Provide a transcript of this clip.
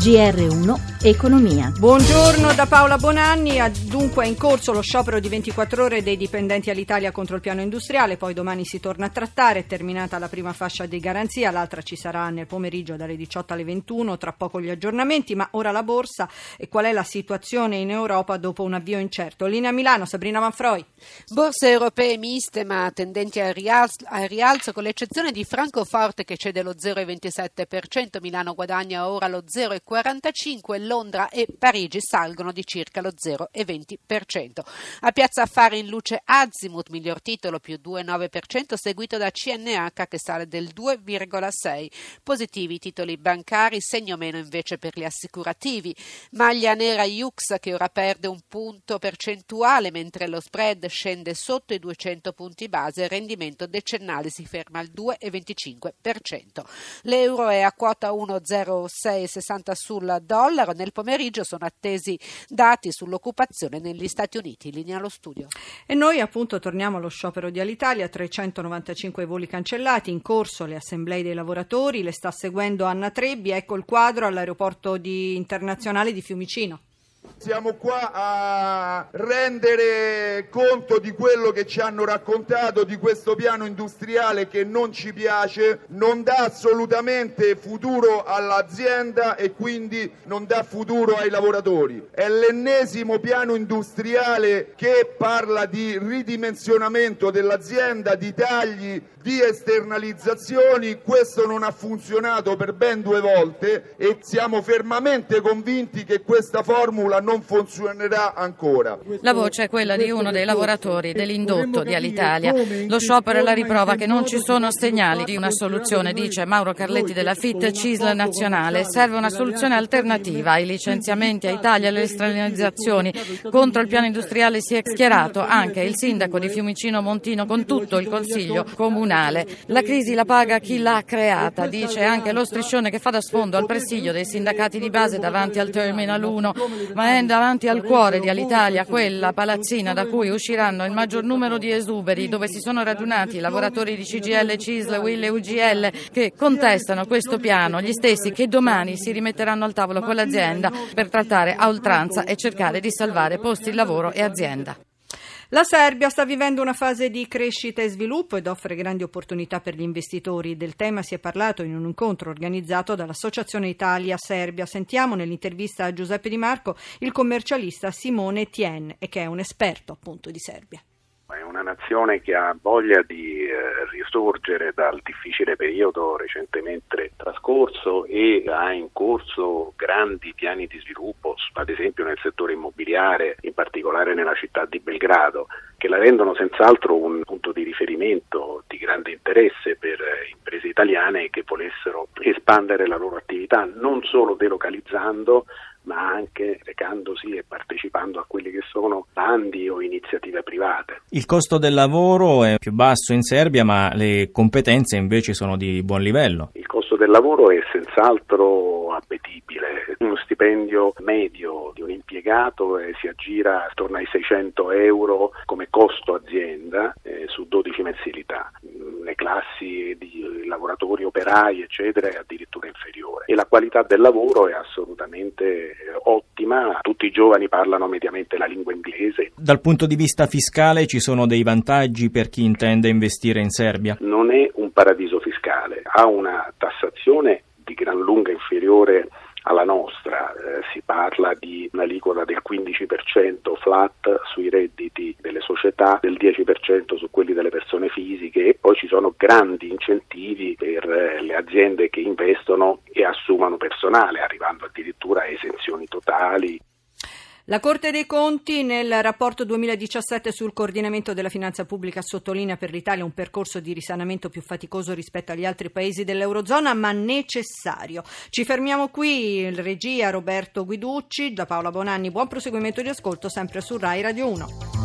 GR1 Economia. Buongiorno da Paola Bonanni. Dunque è in corso lo sciopero di 24 ore dei dipendenti all'Italia contro il piano industriale. Poi domani si torna a trattare. È terminata la prima fascia di garanzia, l'altra ci sarà nel pomeriggio dalle 18 alle 21. Tra poco gli aggiornamenti. Ma ora la borsa e qual è la situazione in Europa dopo un avvio incerto. Linea Milano, Sabrina Manfroi. Borse europee miste ma tendenti al rialzo, al rialzo con l'eccezione di Francoforte che cede lo 0,27%. Milano guadagna ora lo 0,40%. 0,45, Londra e Parigi salgono di circa lo 0,20%. A Piazza Affari in luce Azimut, miglior titolo più 2,9%, seguito da CNH che sale del 2,6%. Positivi i titoli bancari, segno meno invece per gli assicurativi. Maglia nera Jux che ora perde un punto percentuale mentre lo spread scende sotto i 200 punti base, il rendimento decennale si ferma al 2,25%. L'euro è a quota 1,0660 sul dollaro. Nel pomeriggio sono attesi dati sull'occupazione negli Stati Uniti. Linea allo studio. E noi appunto torniamo allo sciopero di Alitalia, 395 voli cancellati, in corso le assemblee dei lavoratori, le sta seguendo Anna Trebbi, ecco il quadro all'aeroporto di, internazionale di Fiumicino. Siamo qua a rendere conto di quello che ci hanno raccontato di questo piano industriale che non ci piace, non dà assolutamente futuro all'azienda e quindi non dà futuro ai lavoratori. È l'ennesimo piano industriale che parla di ridimensionamento dell'azienda, di tagli, di esternalizzazioni. Questo non ha funzionato per ben due volte e siamo fermamente convinti che questa formula non funzionerà ancora. La voce è quella di uno dei lavoratori dell'indotto di Alitalia. Lo sciopero è la riprova che non ci sono segnali di una soluzione, dice Mauro Carletti della FIT CISL nazionale. Serve una soluzione alternativa ai licenziamenti, ai tagli, alle esternalizzazioni. Contro il piano industriale si è schierato anche il sindaco di Fiumicino Montino con tutto il consiglio comunale. La crisi la paga chi l'ha creata, dice anche lo striscione che fa da sfondo al presidio dei sindacati di base davanti al Terminal 1, ma è davanti al cuore di Alitalia quella palazzina da cui usciranno il maggior numero di esuberi, dove si sono radunati i lavoratori di CGL, CISL, WIL e UGL che contestano questo piano, gli stessi che domani si rimetteranno al tavolo con l'azienda per trattare a oltranza e cercare di salvare posti di lavoro e azienda. La Serbia sta vivendo una fase di crescita e sviluppo ed offre grandi opportunità per gli investitori. Del tema si è parlato in un incontro organizzato dall'Associazione Italia-Serbia. Sentiamo nell'intervista a Giuseppe Di Marco il commercialista Simone Tien, che è un esperto appunto di Serbia. È una nazione che ha voglia di eh, risorgere dal difficile periodo recentemente trascorso e ha in corso grandi piani di sviluppo, ad esempio nel settore immobiliare, in particolare nella città di Belgrado, che la rendono senz'altro un punto di riferimento di grande interesse per imprese italiane che volessero espandere la loro attività non solo delocalizzando ma anche recandosi e partecipando a quelli che sono bandi o iniziative private. Il costo del lavoro è più basso in Serbia, ma le competenze invece sono di buon livello. Il costo del lavoro è senz'altro appetibile. Uno stipendio medio di un impiegato eh, si aggira attorno ai 600 euro come costo azienda eh, su 12 mensilità. Le classi di lavoratori operai, eccetera, è addirittura inferiore. E la qualità del lavoro è assolutamente ottima. Tutti i giovani parlano mediamente la lingua inglese. Dal punto di vista fiscale ci sono dei vantaggi per chi intende investire in Serbia? Non è un paradiso fiscale, ha una tassazione di gran lunga inferiore alla nostra, eh, si parla di un'aliquota del 15% flat sui redditi società, del 10% su quelli delle persone fisiche e poi ci sono grandi incentivi per eh, le aziende che investono e assumono personale, arrivando addirittura a esenzioni totali. La Corte dei Conti nel rapporto 2017 sul coordinamento della finanza pubblica sottolinea per l'Italia un percorso di risanamento più faticoso rispetto agli altri paesi dell'Eurozona, ma necessario. Ci fermiamo qui, regia Roberto Guiducci, da Paola Bonanni, buon proseguimento di ascolto sempre su Rai Radio 1.